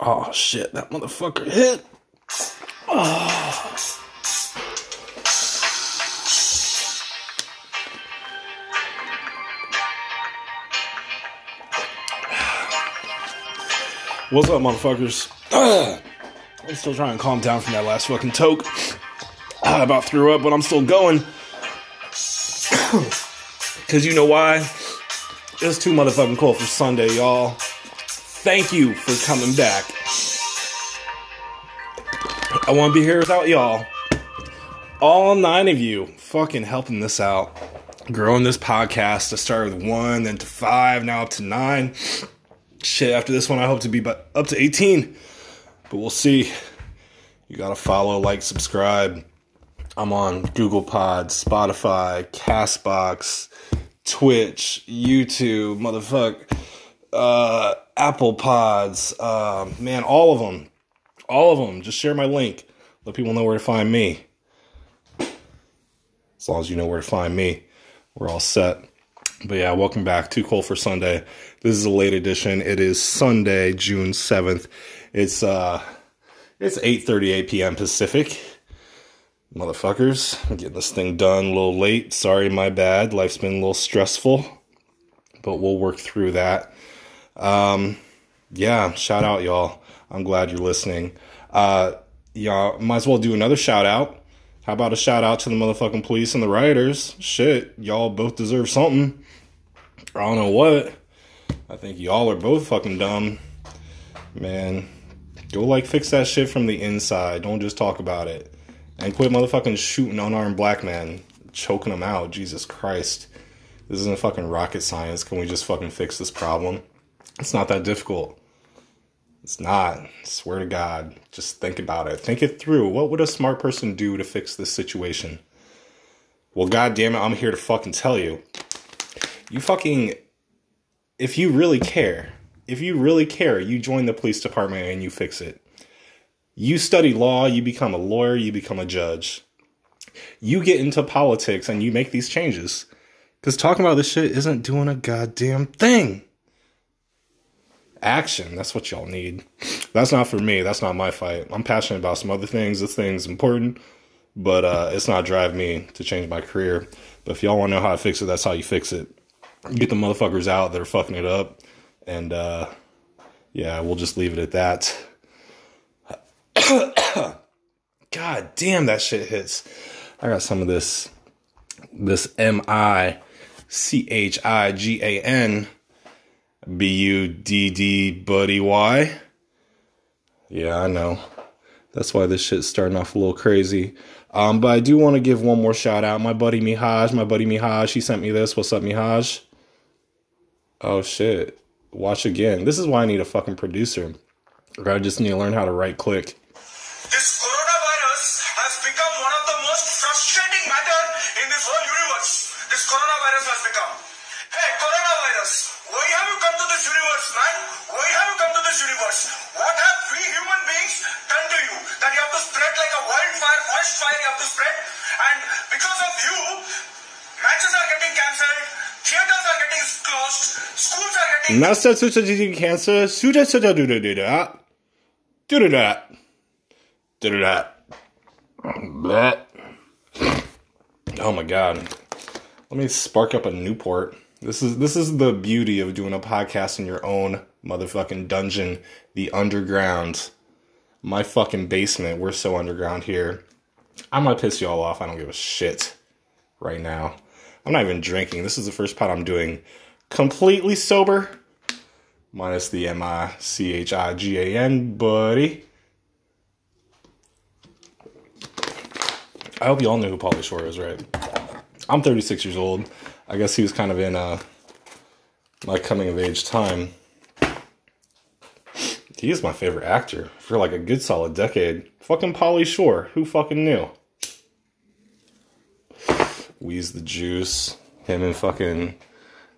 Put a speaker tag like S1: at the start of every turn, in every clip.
S1: Oh shit, that motherfucker hit. Oh. What's up, motherfuckers? I'm still trying to calm down from that last fucking toke. I about threw up, but I'm still going. Because you know why? It's too motherfucking cold for Sunday, y'all. Thank you for coming back. I want to be here without y'all. All nine of you fucking helping this out. Growing this podcast to start with one, then to five, now up to nine. Shit, after this one, I hope to be up to 18. But we'll see. You gotta follow, like, subscribe. I'm on Google Pod, Spotify, Castbox, Twitch, YouTube, motherfuck, uh, Apple Pods, uh, man, all of them. All of them. Just share my link. Let people know where to find me. As long as you know where to find me, we're all set. But yeah, welcome back. Too cold for Sunday. This is a late edition. It is Sunday, June 7th. It's uh it's 8:38 p.m. Pacific. Motherfuckers, I'm getting this thing done a little late. Sorry, my bad. Life's been a little stressful, but we'll work through that. Um yeah, shout out y'all. I'm glad you're listening. Uh y'all might as well do another shout out. How about a shout out to the motherfucking police and the rioters? Shit, y'all both deserve something. I don't know what. I think y'all are both fucking dumb. Man, go like fix that shit from the inside. Don't just talk about it. And quit motherfucking shooting unarmed black men, choking them out. Jesus Christ. This isn't fucking rocket science. Can we just fucking fix this problem? It's not that difficult. It's not. I swear to God. Just think about it. Think it through. What would a smart person do to fix this situation? Well, god damn it, I'm here to fucking tell you. You fucking if you really care, if you really care, you join the police department and you fix it. You study law, you become a lawyer, you become a judge. You get into politics and you make these changes. Because talking about this shit isn't doing a goddamn thing. Action, that's what y'all need. That's not for me. That's not my fight. I'm passionate about some other things. This thing's important, but uh, it's not drive me to change my career. But if y'all want to know how to fix it, that's how you fix it get the motherfuckers out that are fucking it up. And uh, yeah, we'll just leave it at that. God damn, that shit hits. I got some of this, this M I C H I G A N B U D D Buddy Y. Yeah, I know. That's why this shit's starting off a little crazy. Um, but I do want to give one more shout out. My buddy Mihaj, my buddy Mihaj, he sent me this. What's up, Mihaj? Oh shit. Watch again. This is why I need a fucking producer. I just need to learn how to right click.
S2: This
S1: Master Sucha Cancer, Sucha Sucha do do do da. Do do da. Do do da. Oh my god. Let me spark up a Newport. This is this is the beauty of doing a podcast in your own motherfucking dungeon, the underground. My fucking basement. We're so underground here. I'm gonna piss y'all off. I don't give a shit right now. I'm not even drinking. This is the first pot I'm doing completely sober, minus the M I C H I G A N, buddy. I hope you all know who Pauly Shore is, right? I'm 36 years old. I guess he was kind of in uh, my coming of age time. He is my favorite actor for like a good solid decade. Fucking Pauly Shore. Who fucking knew? Wheeze the Juice. Him and fucking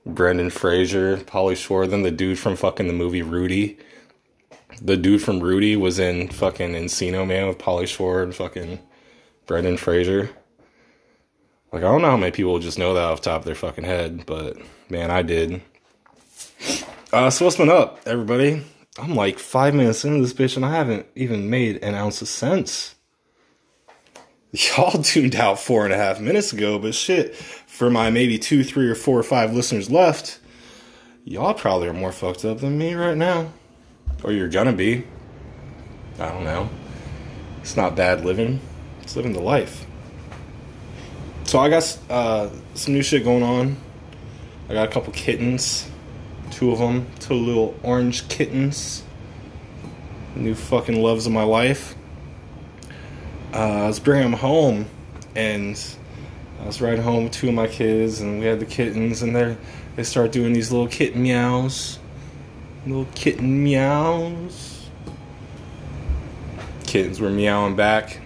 S1: Brendan Fraser, Pauly Shore, then the dude from fucking the movie Rudy. The dude from Rudy was in fucking Encino Man with Pauly Shore and fucking Brendan Fraser. Like I don't know how many people just know that off top of their fucking head, but man, I did. Uh, so what's been up, everybody? I'm like five minutes into this bitch and I haven't even made an ounce of sense. Y'all tuned out four and a half minutes ago, but shit, for my maybe two, three, or four or five listeners left, y'all probably are more fucked up than me right now. Or you're gonna be. I don't know. It's not bad living, it's living the life. So I got uh, some new shit going on. I got a couple kittens, two of them, two little orange kittens. New fucking loves of my life. Uh, I was bringing them home, and I was riding home with two of my kids, and we had the kittens, and they they start doing these little kitten meows, little kitten meows. Kittens were meowing back.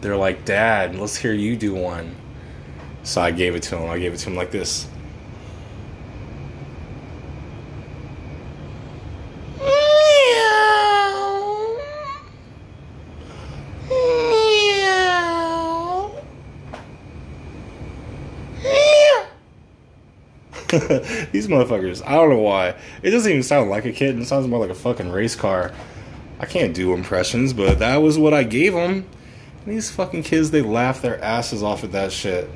S1: They're like, "Dad, let's hear you do one." So I gave it to him. I gave it to him like this. These motherfuckers, I don't know why. It doesn't even sound like a kitten. It sounds more like a fucking race car. I can't do impressions, but that was what I gave them. These fucking kids, they laugh their asses off at that shit.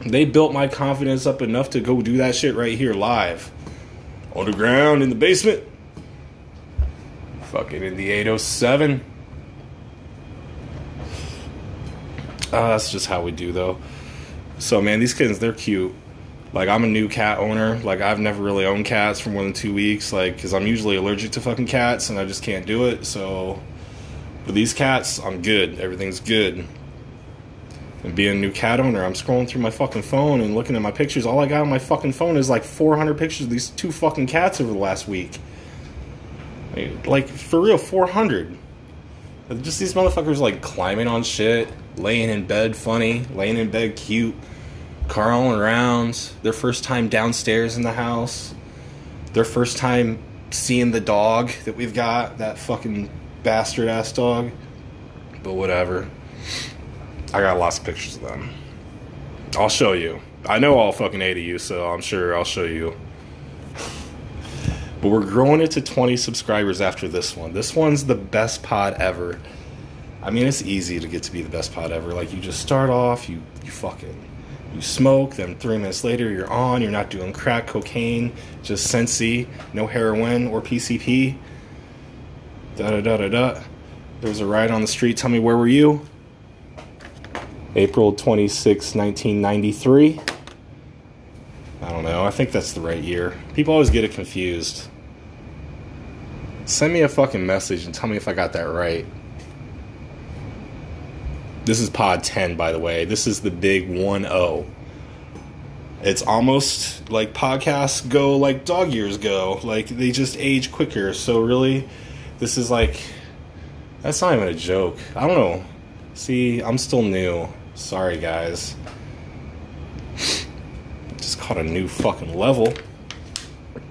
S1: They built my confidence up enough to go do that shit right here live. On the ground in the basement. Fucking in the 807. Uh, that's just how we do, though. So, man, these kids, they're cute. Like, I'm a new cat owner. Like, I've never really owned cats for more than two weeks. Like, because I'm usually allergic to fucking cats and I just can't do it. So, with these cats, I'm good. Everything's good. And being a new cat owner, I'm scrolling through my fucking phone and looking at my pictures. All I got on my fucking phone is like 400 pictures of these two fucking cats over the last week. Like, for real, 400. Just these motherfuckers like climbing on shit, laying in bed funny, laying in bed cute, carling around, their first time downstairs in the house, their first time seeing the dog that we've got, that fucking bastard ass dog. But whatever. I got lots of pictures of them. I'll show you. I know all fucking eight of you, so I'm sure I'll show you. But we're growing it to 20 subscribers after this one. This one's the best pod ever. I mean, it's easy to get to be the best pod ever. Like, you just start off, you, you fucking, you smoke, then three minutes later, you're on, you're not doing crack, cocaine, just Sensi, no heroin or PCP. Da da da da da. There was a riot on the street. Tell me, where were you? April 26, 1993. I don't know. I think that's the right year. People always get it confused. Send me a fucking message and tell me if I got that right. This is pod 10, by the way. This is the big 1 0. It's almost like podcasts go like dog years go. Like they just age quicker. So, really, this is like. That's not even a joke. I don't know. See, I'm still new. Sorry, guys. Just caught a new fucking level.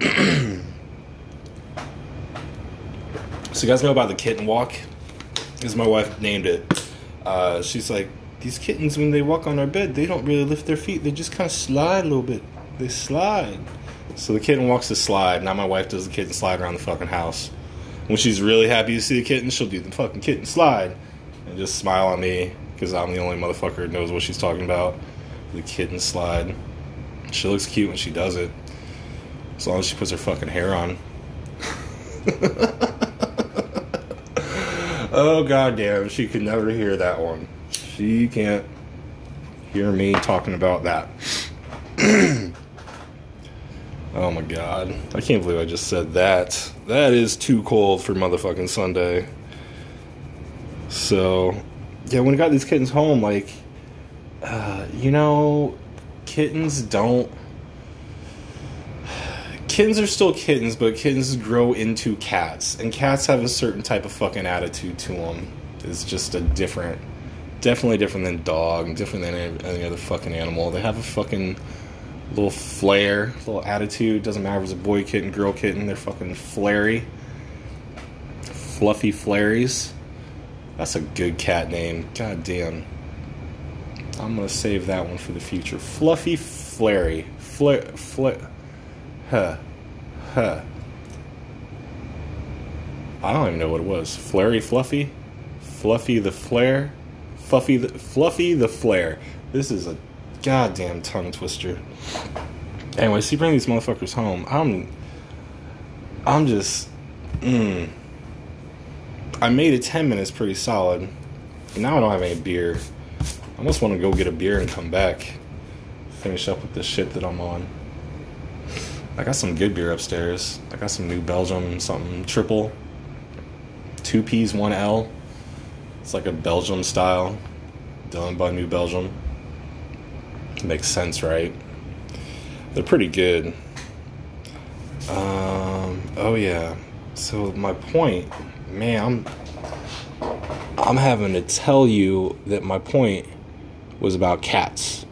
S1: so, you guys know about the kitten walk? Because my wife named it. Uh, she's like, these kittens, when they walk on our bed, they don't really lift their feet. They just kind of slide a little bit. They slide. So the kitten walks the slide. Now my wife does the kitten slide around the fucking house. When she's really happy to see the kitten, she'll do the fucking kitten slide and just smile at me because I'm the only motherfucker that knows what she's talking about. The kitten slide. She looks cute when she does it. As long as she puts her fucking hair on. oh goddamn, she could never hear that one. She can't hear me talking about that. oh my god. I can't believe I just said that. That is too cold for motherfucking Sunday. So, yeah, when I got these kittens home, like, uh, you know, kittens don't. Kittens are still kittens, but kittens grow into cats, and cats have a certain type of fucking attitude to them. It's just a different, definitely different than dog, different than any, other fucking animal. They have a fucking little flair, little attitude. Doesn't matter if it's a boy kitten, girl kitten. They're fucking flary, fluffy flaries. That's a good cat name. God damn. I'm gonna save that one for the future. Fluffy Flary. Flare. Flare. Huh. Huh. I don't even know what it was. Flary Fluffy? Fluffy the Flare? Fluffy the, Fluffy the Flare. This is a goddamn tongue twister. Anyway, you bring these motherfuckers home. I'm. I'm just. Mm. I made it 10 minutes pretty solid. Now I don't have any beer. I almost want to go get a beer and come back. Finish up with the shit that I'm on. I got some good beer upstairs. I got some New Belgium, something triple. Two P's, one L. It's like a Belgium style, done by New Belgium. Makes sense, right? They're pretty good. Um, oh yeah. So my point, man, I'm I'm having to tell you that my point was about cats.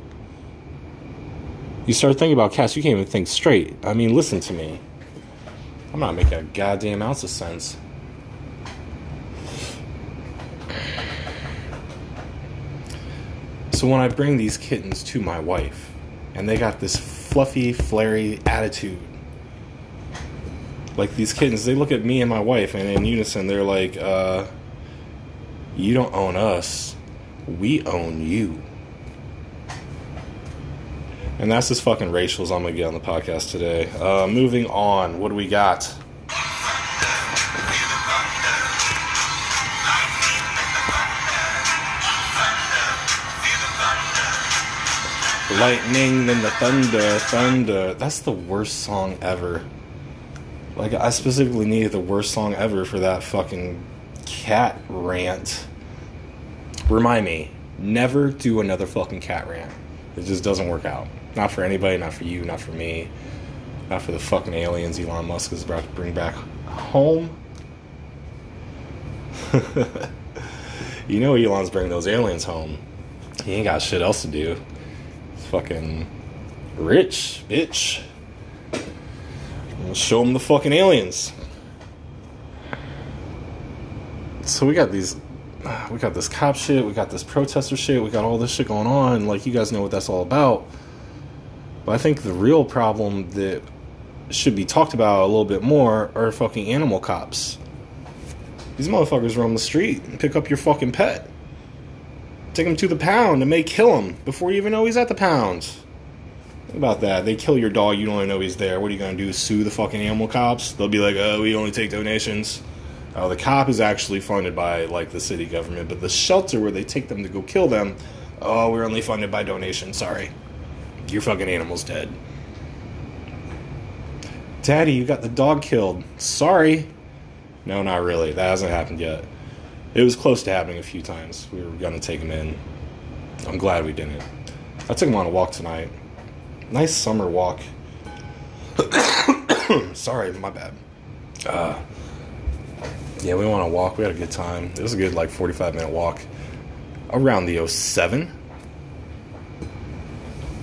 S1: You start thinking about cats, you can't even think straight. I mean, listen to me. I'm not making a goddamn ounce of sense. So when I bring these kittens to my wife, and they got this fluffy, flary attitude, like these kittens, they look at me and my wife, and in unison, they're like, uh, You don't own us, we own you. And that's as fucking racial as I'm gonna get on the podcast today. Uh, moving on, what do we got? Lightning, then the thunder, thunder. That's the worst song ever. Like, I specifically needed the worst song ever for that fucking cat rant. Remind me, never do another fucking cat rant. It just doesn't work out. Not for anybody, not for you, not for me, not for the fucking aliens Elon Musk is about to bring back home. you know Elon's bringing those aliens home. He ain't got shit else to do. He's fucking rich, bitch. Show him the fucking aliens. So we got these we got this cop shit, we got this protester shit, we got all this shit going on. Like, you guys know what that's all about. But I think the real problem that should be talked about a little bit more are fucking animal cops. These motherfuckers roam the street and pick up your fucking pet. Take him to the pound and may kill him before you even know he's at the pound. Think about that. They kill your dog, you don't even know he's there. What are you gonna do? Sue the fucking animal cops? They'll be like, oh, we only take donations. Uh, the cop is actually funded by like the city government, but the shelter where they take them to go kill them, oh, we're only funded by donations. Sorry, your fucking animal's dead. Daddy, you got the dog killed. Sorry. No, not really. That hasn't happened yet. It was close to happening a few times. We were gonna take him in. I'm glad we didn't. I took him on a walk tonight. Nice summer walk. Sorry, my bad. Uh, yeah, we went on a walk. We had a good time. It was a good, like, 45 minute walk around the 07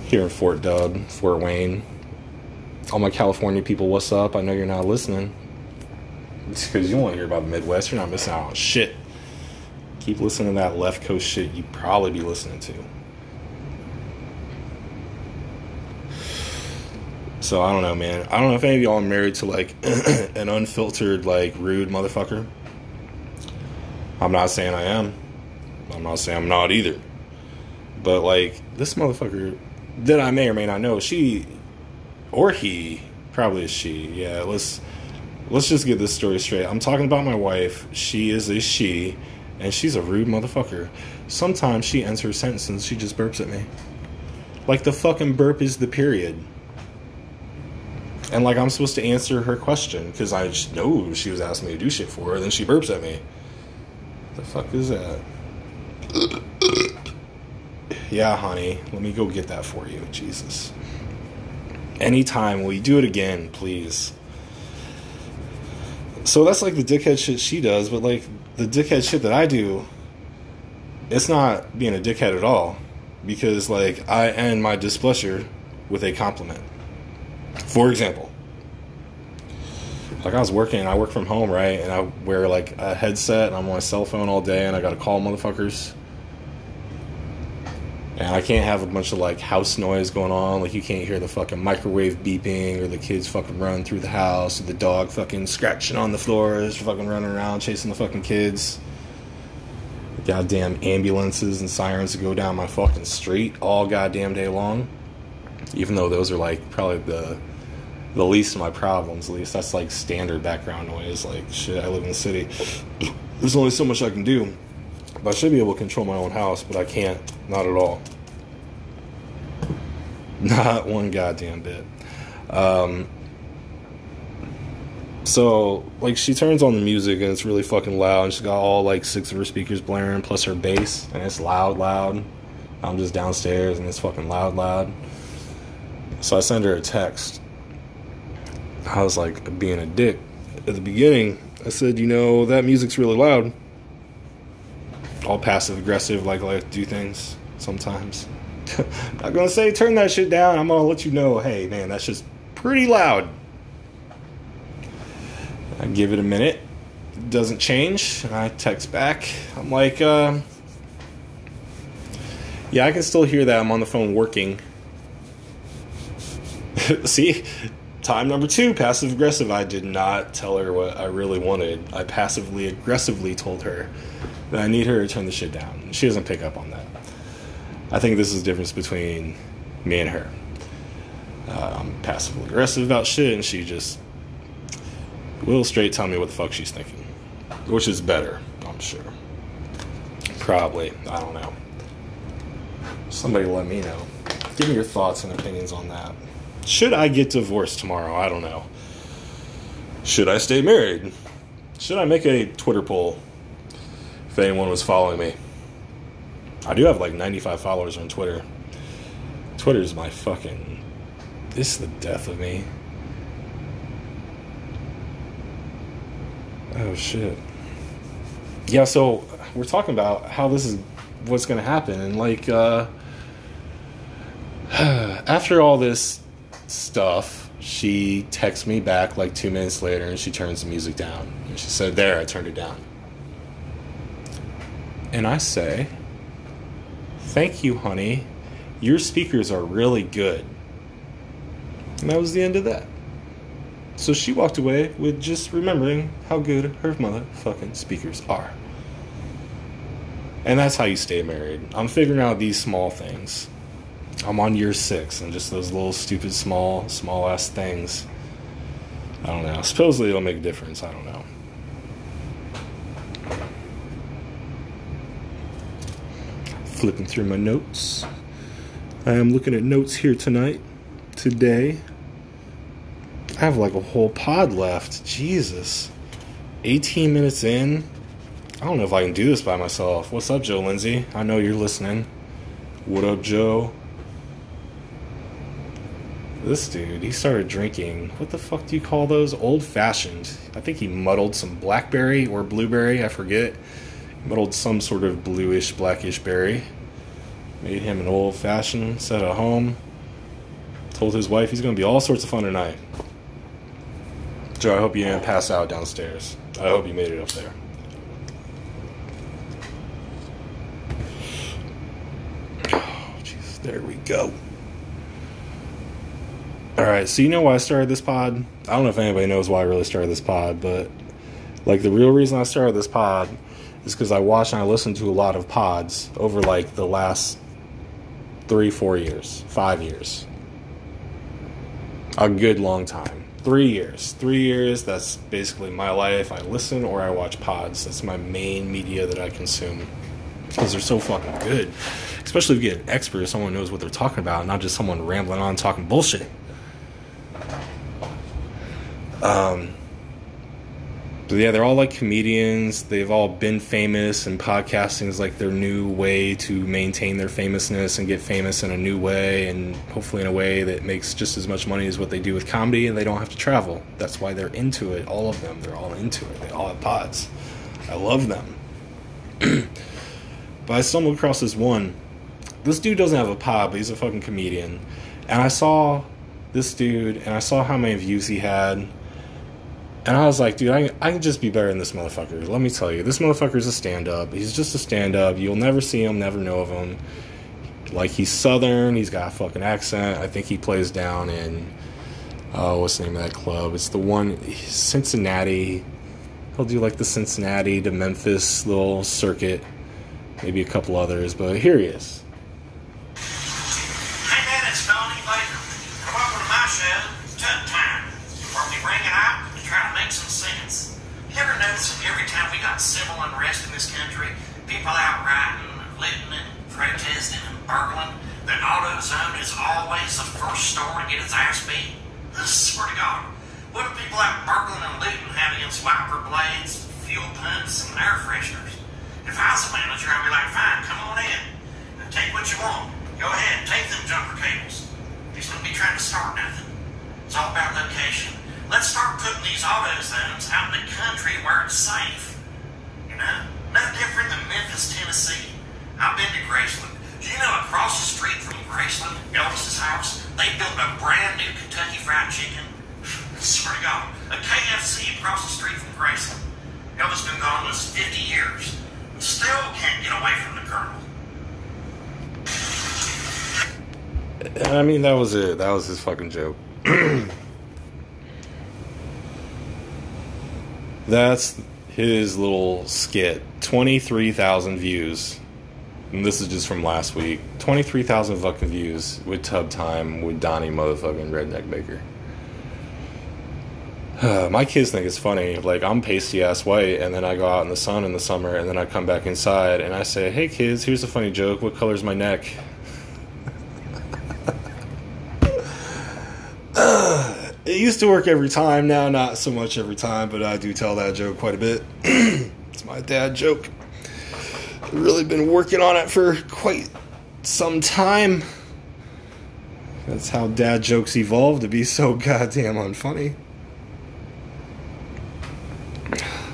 S1: here in Fort Dub, Fort Wayne. All my California people, what's up? I know you're not listening. It's because you want to hear about the Midwest. You're not missing out on shit. Keep listening to that left coast shit you probably be listening to. So I don't know, man. I don't know if any of y'all are married to like an unfiltered, like rude motherfucker. I'm not saying I am. I'm not saying I'm not either. But like this motherfucker that I may or may not know, she or he probably is she. Yeah, let's let's just get this story straight. I'm talking about my wife. She is a she, and she's a rude motherfucker. Sometimes she ends her sentence and she just burps at me. Like the fucking burp is the period and like I'm supposed to answer her question because I just know she was asking me to do shit for her. Then she burps at me. The fuck is that? Yeah, honey, let me go get that for you. Jesus. Anytime, will you do it again, please? So that's like the dickhead shit she does, but like the dickhead shit that I do, it's not being a dickhead at all. Because like I end my displeasure with a compliment. For example, like I was working, I work from home, right? And I wear like a headset and I'm on my cell phone all day and I gotta call motherfuckers. And I can't have a bunch of like house noise going on. Like you can't hear the fucking microwave beeping or the kids fucking running through the house or the dog fucking scratching on the floors, fucking running around chasing the fucking kids. Goddamn ambulances and sirens that go down my fucking street all goddamn day long. Even though those are like probably the the least of my problems. At least that's like standard background noise. Like shit, I live in the city. There's only so much I can do. I should be able to control my own house, but I can't. Not at all. Not one goddamn bit. Um, so, like, she turns on the music and it's really fucking loud. And she's got all like six of her speakers blaring, plus her bass, and it's loud, loud. I'm just downstairs and it's fucking loud, loud. So I send her a text. I was like being a dick at the beginning. I said, you know, that music's really loud all passive aggressive, like like do things sometimes. Not gonna say turn that shit down. I'm gonna let you know, hey man, that's just pretty loud. I give it a minute. It doesn't change. I text back. I'm like, uh, yeah, I can still hear that. I'm on the phone working. See, time number two, passive aggressive. I did not tell her what I really wanted. I passively aggressively told her I need her to turn the shit down. She doesn't pick up on that. I think this is the difference between me and her. Uh, I'm passive aggressive about shit, and she just will straight tell me what the fuck she's thinking, which is better, I'm sure. Probably, I don't know. Somebody let me know. Give me your thoughts and opinions on that. Should I get divorced tomorrow? I don't know. Should I stay married? Should I make a Twitter poll if anyone was following me. I do have like 95 followers on Twitter. Twitter is my fucking. This is the death of me. Oh shit. Yeah, so we're talking about how this is what's gonna happen, and like, uh. After all this stuff, she texts me back like two minutes later and she turns the music down. And she said, There, I turned it down and I say, Thank you, honey. Your speakers are really good. And that was the end of that. So she walked away with just remembering how good her motherfucking speakers are. And that's how you stay married. I'm figuring out these small things. I'm on year six, and just those little stupid small, small ass things. I don't know. Supposedly it'll make a difference. I don't know. Flipping through my notes. I am looking at notes here tonight, today. I have like a whole pod left. Jesus. 18 minutes in. I don't know if I can do this by myself. What's up, Joe Lindsay? I know you're listening. What up, Joe? This dude, he started drinking. What the fuck do you call those? Old fashioned. I think he muddled some blackberry or blueberry, I forget muddled some sort of bluish, blackish berry. Made him an old fashioned, set at home. Told his wife he's going to be all sorts of fun tonight. Joe, I hope you didn't pass out downstairs. I hope you made it up there. Oh, jeez, there we go. All right, so you know why I started this pod? I don't know if anybody knows why I really started this pod, but like the real reason I started this pod is because I watched and I listened to a lot of pods over like the last three, four years, five years. A good long time. Three years. Three years, that's basically my life. I listen or I watch pods. That's my main media that I consume. Because they're so fucking good. Especially if you get an expert, someone knows what they're talking about, not just someone rambling on talking bullshit. Um, but yeah, they're all like comedians. They've all been famous, and podcasting is like their new way to maintain their famousness and get famous in a new way, and hopefully in a way that makes just as much money as what they do with comedy, and they don't have to travel. That's why they're into it. All of them, they're all into it. They all have pods. I love them. but I stumbled across this one. This dude doesn't have a pod, but he's a fucking comedian. And I saw this dude, and I saw how many views he had and I was like, dude, I, I can just be better than this motherfucker. Let me tell you, this motherfucker's a stand up. He's just a stand up. You'll never see him, never know of him. Like he's southern, he's got a fucking accent. I think he plays down in oh, what's the name of that club? It's the one Cincinnati. He'll do like the Cincinnati to Memphis little circuit, maybe a couple others, but here he is.
S3: Hey man, it's Melanie Baker. Welcome to my show, Tub Time, where we bring it out try to make some sense. You ever notice that every time we got civil unrest in this country, people out rioting, looting, and protesting and burgling, that AutoZone is always the first store to get its ass beat? I swear to God. What do people out burgling and looting have against wiper blades, fuel pumps, and air fresheners? If I was a manager, I'd be like, fine, come on in. And take what you want. Go ahead, take them jumper cables. He's to be trying to start nothing. It's all about location. Let's start putting these AutoZones out in the country where it's safe. You know, no different than Memphis, Tennessee. I've been to Graceland. Do you know across the street from Graceland, Elvis's house, they built a brand new Kentucky Fried Chicken? Swear to God, a KFC across the street from Graceland. Elvis been gone this 50 years. Still can't get away from the Colonel.
S1: I mean, that was it. That was his fucking joke. That's his little skit. 23,000 views. And this is just from last week. 23,000 fucking views with Tub Time with Donnie motherfucking Redneck Baker. my kids think it's funny. Like, I'm pasty ass white, and then I go out in the sun in the summer, and then I come back inside, and I say, Hey kids, here's a funny joke. What color's my neck? It used to work every time. Now, not so much every time, but I do tell that joke quite a bit. it's my dad joke. I've really been working on it for quite some time. That's how dad jokes evolved to be so goddamn unfunny.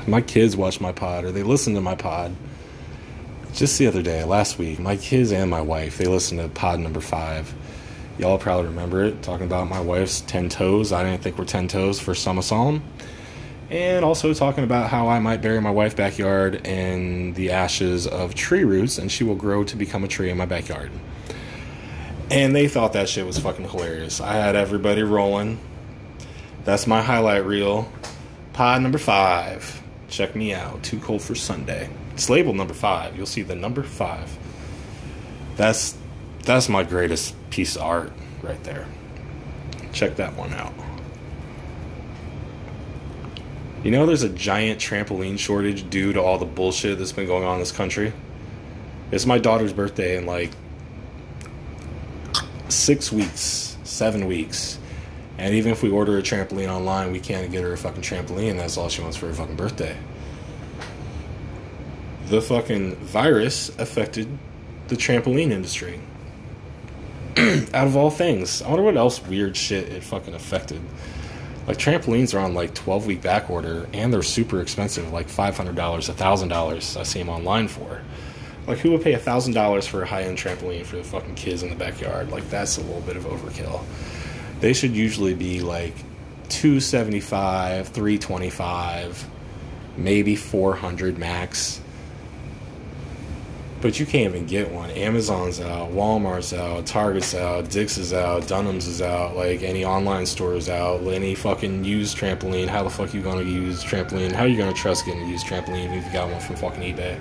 S1: My kids watch my pod or they listen to my pod. Just the other day, last week, my kids and my wife, they listened to pod number five. Y'all probably remember it, talking about my wife's 10 toes. I didn't think we're 10 toes for Summer Psalm. And also talking about how I might bury my wife's backyard in the ashes of tree roots and she will grow to become a tree in my backyard. And they thought that shit was fucking hilarious. I had everybody rolling. That's my highlight reel. Pod number five. Check me out. Too cold for Sunday. It's labeled number five. You'll see the number five. That's that's my greatest piece of art right there. Check that one out. You know, there's a giant trampoline shortage due to all the bullshit that's been going on in this country. It's my daughter's birthday in like six weeks, seven weeks. And even if we order a trampoline online, we can't get her a fucking trampoline. That's all she wants for her fucking birthday. The fucking virus affected the trampoline industry. out of all things. I wonder what else weird shit it fucking affected. Like trampolines are on like 12 week back order and they're super expensive, like $500, $1,000 I see them online for. Like who would pay $1,000 for a high end trampoline for the fucking kids in the backyard? Like that's a little bit of overkill. They should usually be like 275, 325, maybe 400 max but you can't even get one. Amazon's out, Walmart's out, Target's out, Dick's is out, Dunham's is out, like any online store is out, any fucking used trampoline. How the fuck you gonna use trampoline? How you gonna trust getting a used trampoline if you got one from fucking eBay?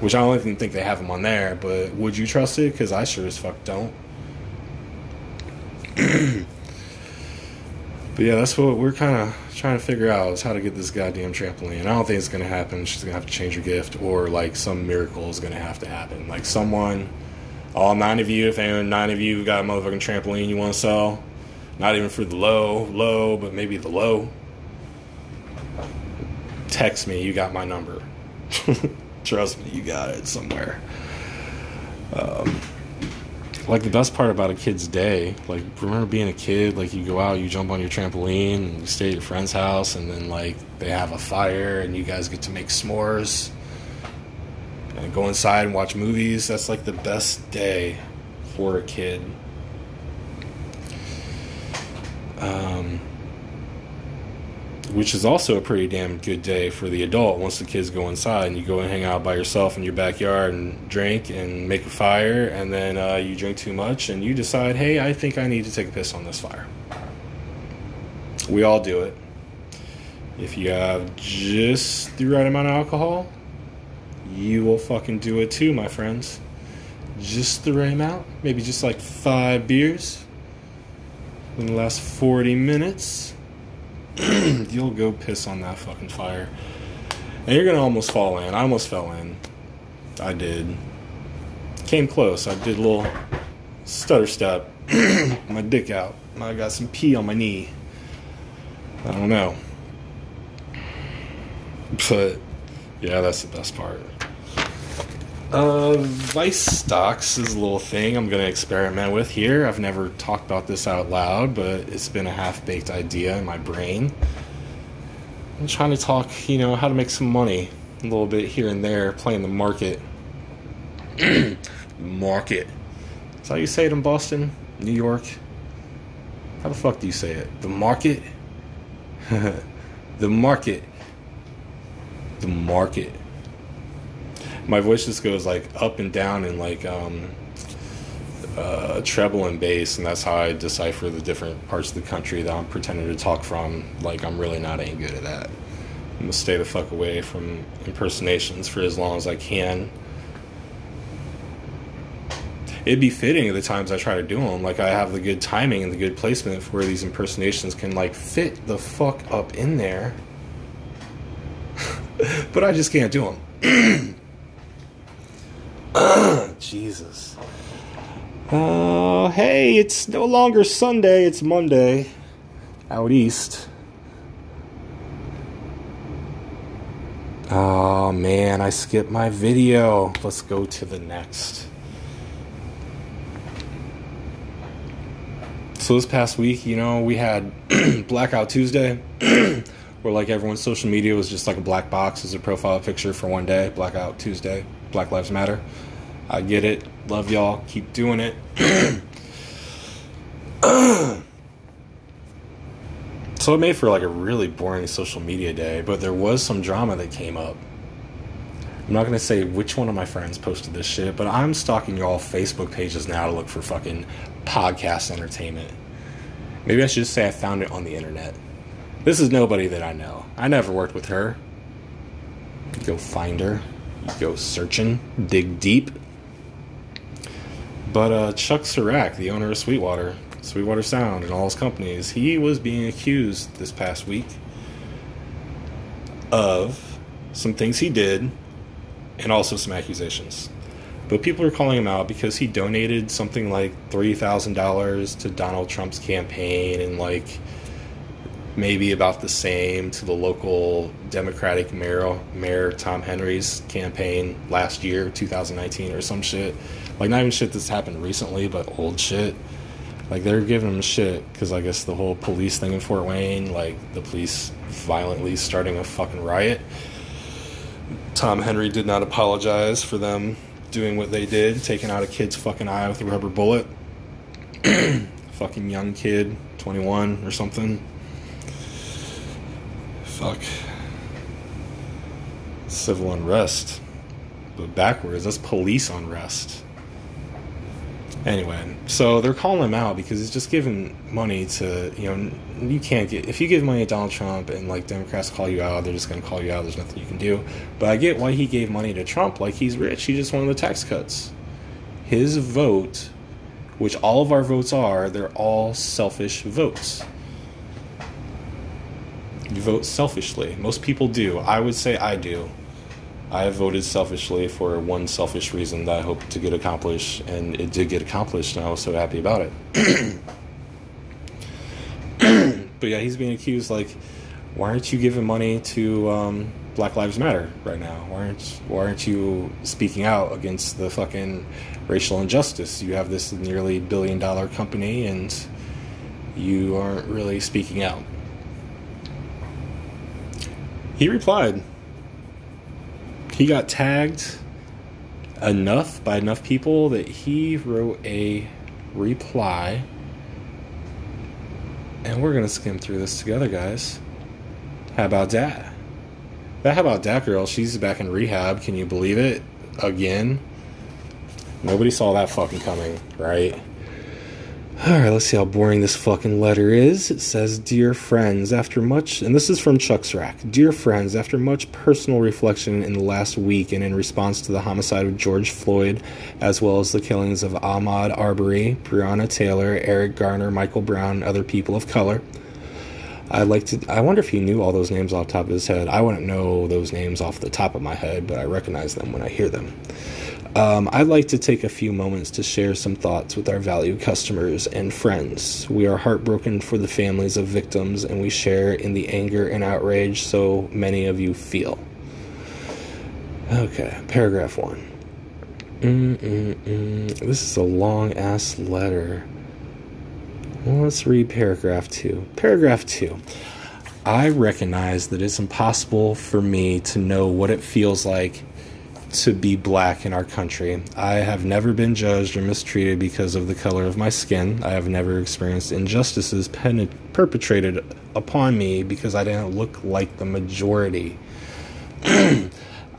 S1: Which I don't even think they have them on there, but would you trust it? Because I sure as fuck don't. But yeah, that's what we're kind of trying to figure out is how to get this goddamn trampoline. I don't think it's gonna happen. She's gonna have to change her gift, or like some miracle is gonna have to happen. Like someone, all nine of you, if anyone nine of you got a motherfucking trampoline you want to sell, not even for the low, low, but maybe the low. Text me. You got my number. Trust me, you got it somewhere. Um, like the best part about a kid's day like remember being a kid like you go out you jump on your trampoline and you stay at your friend's house and then like they have a fire and you guys get to make s'mores and go inside and watch movies. That's like the best day for a kid. Um which is also a pretty damn good day for the adult once the kids go inside and you go and hang out by yourself in your backyard and drink and make a fire and then uh, you drink too much and you decide hey i think i need to take a piss on this fire. We all do it. If you have just the right amount of alcohol you will fucking do it too my friends. Just the right amount maybe just like five beers in the last 40 minutes you'll go piss on that fucking fire. And you're gonna almost fall in. I almost fell in. I did. Came close. I did a little stutter step. my dick out. I got some pee on my knee. I don't know. But yeah, that's the best part. Uh, Vice stocks is a little thing I'm going to experiment with here. I've never talked about this out loud, but it's been a half baked idea in my brain. I'm trying to talk, you know, how to make some money a little bit here and there, playing the market. market. Is that how you say it in Boston? New York? How the fuck do you say it? The market? the market. The market my voice just goes like up and down and like um, uh, treble and bass, and that's how I decipher the different parts of the country that I'm pretending to talk from. Like I'm really not any good at that. I'm gonna stay the fuck away from impersonations for as long as I can. It'd be fitting at the times I try to do them. Like I have the good timing and the good placement for where these impersonations can like fit the fuck up in there. but I just can't do them. Jesus. Uh, hey, it's no longer Sunday, it's Monday. Out east. Oh man, I skipped my video. Let's go to the next. So this past week, you know, we had Blackout Tuesday, where like everyone's social media was just like a black box as a profile picture for one day. Blackout Tuesday, Black Lives Matter. I get it. Love y'all. Keep doing it. so it made for like a really boring social media day, but there was some drama that came up. I'm not gonna say which one of my friends posted this shit, but I'm stalking y'all Facebook pages now to look for fucking podcast entertainment. Maybe I should just say I found it on the internet. This is nobody that I know. I never worked with her. Go find her. Go searching. Dig deep. But uh, Chuck Surack, the owner of Sweetwater, Sweetwater Sound, and all his companies, he was being accused this past week of some things he did and also some accusations. But people are calling him out because he donated something like $3,000 to Donald Trump's campaign and like maybe about the same to the local Democratic mayor, Mayor Tom Henry's campaign last year, 2019 or some shit. Like not even shit that's happened recently, but old shit. Like they're giving him shit because I guess the whole police thing in Fort Wayne, like the police violently starting a fucking riot. Tom Henry did not apologize for them doing what they did, taking out a kid's fucking eye with a rubber bullet. fucking young kid, 21 or something. Fuck. Civil unrest. But backwards, that's police unrest. Anyway, so they're calling him out because he's just giving money to, you know, you can't get, if you give money to Donald Trump and like Democrats call you out, they're just going to call you out. There's nothing you can do. But I get why he gave money to Trump. Like he's rich. He just wanted the tax cuts. His vote, which all of our votes are, they're all selfish votes. You vote selfishly. Most people do. I would say I do. I voted selfishly for one selfish reason that I hope to get accomplished, and it did get accomplished, and I was so happy about it. but yeah, he's being accused like, why aren't you giving money to um, Black Lives Matter right now? Why aren't Why aren't you speaking out against the fucking racial injustice? You have this nearly billion dollar company, and you aren't really speaking out. He replied he got tagged enough by enough people that he wrote a reply. And we're going to skim through this together, guys. How about that? But how about that girl? She's back in rehab. Can you believe it? Again? Nobody saw that fucking coming, right? Alright, let's see how boring this fucking letter is. It says, Dear friends, after much, and this is from Chuck Surack. Dear friends, after much personal reflection in the last week and in response to the homicide of George Floyd, as well as the killings of Ahmaud Arbery, Breonna Taylor, Eric Garner, Michael Brown, and other people of color, I'd like to. I wonder if he knew all those names off the top of his head. I wouldn't know those names off the top of my head, but I recognize them when I hear them. Um, I'd like to take a few moments to share some thoughts with our valued customers and friends. We are heartbroken for the families of victims, and we share in the anger and outrage so many of you feel. Okay, paragraph one. Mm-mm-mm. This is a long ass letter. Well, let's read paragraph two. Paragraph two. I recognize that it's impossible for me to know what it feels like to be black in our country. I have never been judged or mistreated because of the color of my skin. I have never experienced injustices pen- perpetrated upon me because I didn't look like the majority.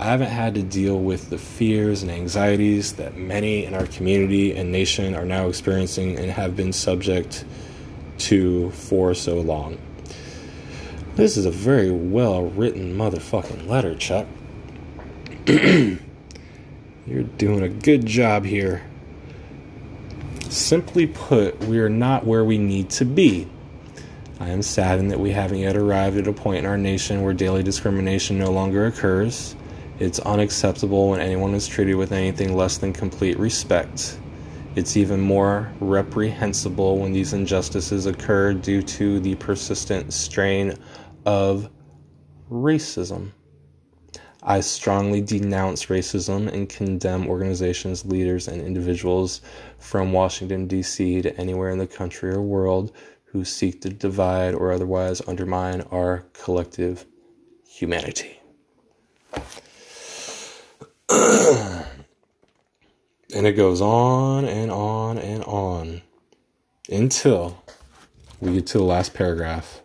S1: I haven't had to deal with the fears and anxieties that many in our community and nation are now experiencing and have been subject to for so long. This is a very well written motherfucking letter, Chuck. You're doing a good job here. Simply put, we are not where we need to be. I am saddened that we haven't yet arrived at a point in our nation where daily discrimination no longer occurs. It's unacceptable when anyone is treated with anything less than complete respect. It's even more reprehensible when these injustices occur due to the persistent strain of racism. I strongly denounce racism and condemn organizations, leaders, and individuals from Washington, D.C. to anywhere in the country or world who seek to divide or otherwise undermine our collective humanity. and it goes on and on and on until we get to the last paragraph.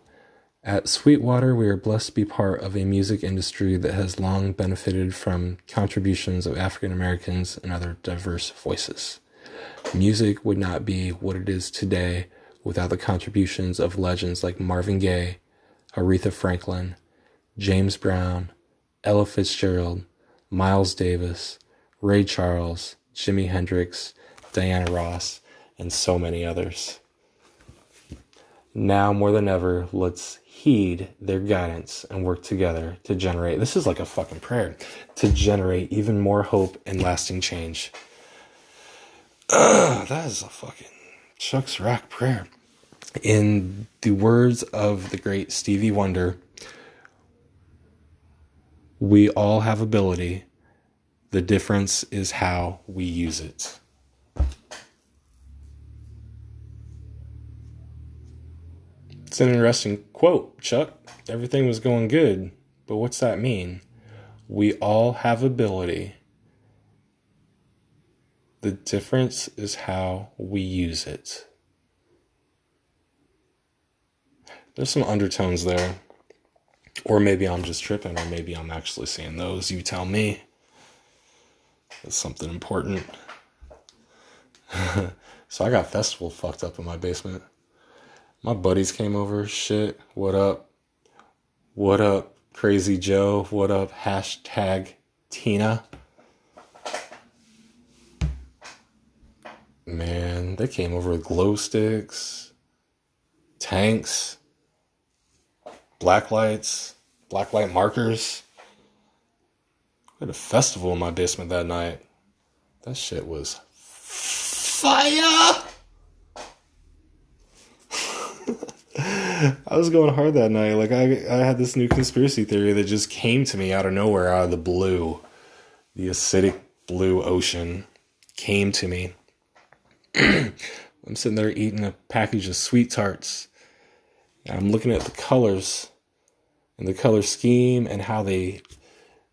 S1: At Sweetwater, we are blessed to be part of a music industry that has long benefited from contributions of African Americans and other diverse voices. Music would not be what it is today without the contributions of legends like Marvin Gaye, Aretha Franklin, James Brown, Ella Fitzgerald, Miles Davis, Ray Charles, Jimi Hendrix, Diana Ross, and so many others. Now more than ever, let's heed their guidance and work together to generate this is like a fucking prayer to generate even more hope and lasting change. Ugh, that is a fucking Chuck Surack prayer. In the words of the great Stevie Wonder, we all have ability. The difference is how we use it. It's an interesting quote, Chuck. Everything was going good, but what's that mean? We all have ability. The difference is how we use it. There's some undertones there. Or maybe I'm just tripping, or maybe I'm actually seeing those. You tell me. It's something important. so I got festival fucked up in my basement. My buddies came over. Shit. What up? What up, Crazy Joe? What up, hashtag Tina? Man, they came over with glow sticks, tanks, black lights, black light markers. We had a festival in my basement that night. That shit was fire. I was going hard that night. Like I, I had this new conspiracy theory that just came to me out of nowhere, out of the blue. The acidic blue ocean came to me. I'm sitting there eating a package of sweet tarts. I'm looking at the colors and the color scheme and how they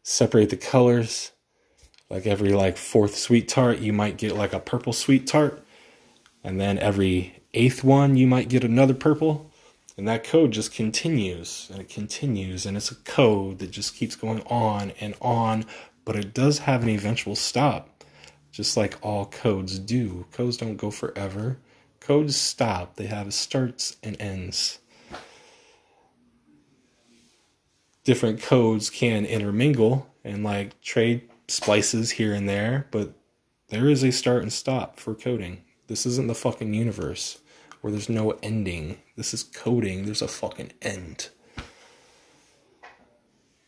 S1: separate the colors. Like every like fourth sweet tart, you might get like a purple sweet tart, and then every eighth one, you might get another purple. And that code just continues and it continues, and it's a code that just keeps going on and on, but it does have an eventual stop, just like all codes do. Codes don't go forever, codes stop, they have starts and ends. Different codes can intermingle and like trade splices here and there, but there is a start and stop for coding. This isn't the fucking universe where there's no ending. This is coding, there's a fucking end.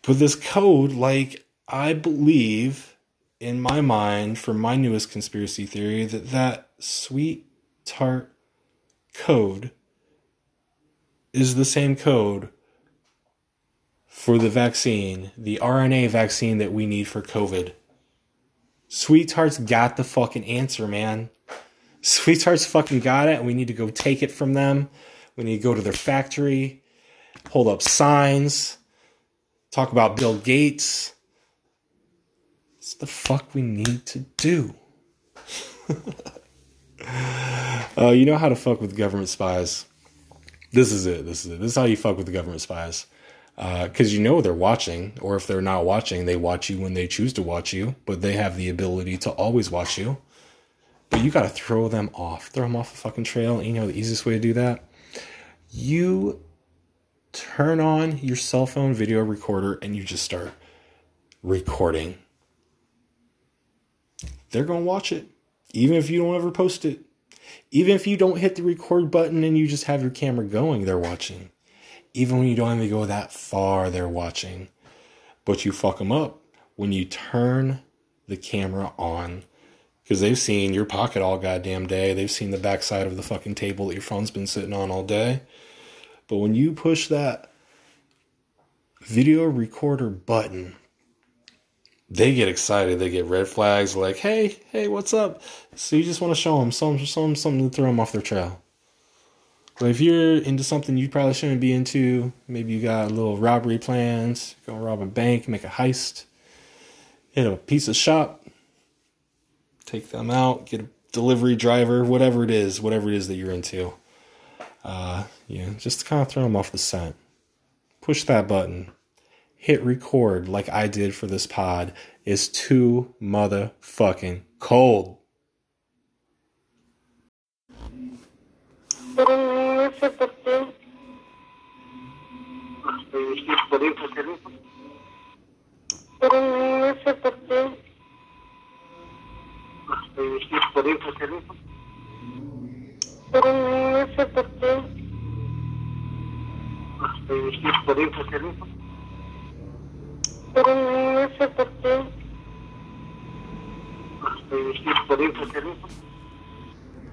S1: But this code, like, I believe in my mind, for my newest conspiracy theory, that that sweet tart code is the same code for the vaccine, the RNA vaccine that we need for COVID. Sweet Tarts got the fucking answer, man. Sweethearts fucking got it, and we need to go take it from them. We need to go to their factory, hold up signs, talk about Bill Gates. It's the fuck we need to do. uh, you know how to fuck with government spies. This is it. This is it. This is how you fuck with the government spies. Because uh, you know they're watching, or if they're not watching, they watch you when they choose to watch you, but they have the ability to always watch you. But you got to throw them off. Throw them off the fucking trail. And you know the easiest way to do that? You turn on your cell phone video recorder and you just start recording. They're going to watch it, even if you don't ever post it. Even if you don't hit the record button and you just have your camera going, they're watching. Even when you don't even go that far, they're watching. But you fuck them up when you turn the camera on because they've seen your pocket all goddamn day. They've seen the backside of the fucking table that your phone's been sitting on all day. But when you push that video recorder button, they get excited. They get red flags like, hey, hey, what's up? So you just want to show them, some, show them something to throw them off their trail. But if you're into something you probably shouldn't be into, maybe you got a little robbery plans, go rob a bank, make a heist, hit a piece of shop, take them out, get a delivery driver, whatever it is, whatever it is that you're into. Uh, yeah, just kind of throw them off the scent. Push that button. Hit record like I did for this pod is too motherfucking cold.
S4: este, si es por este, eso, por este, eso, por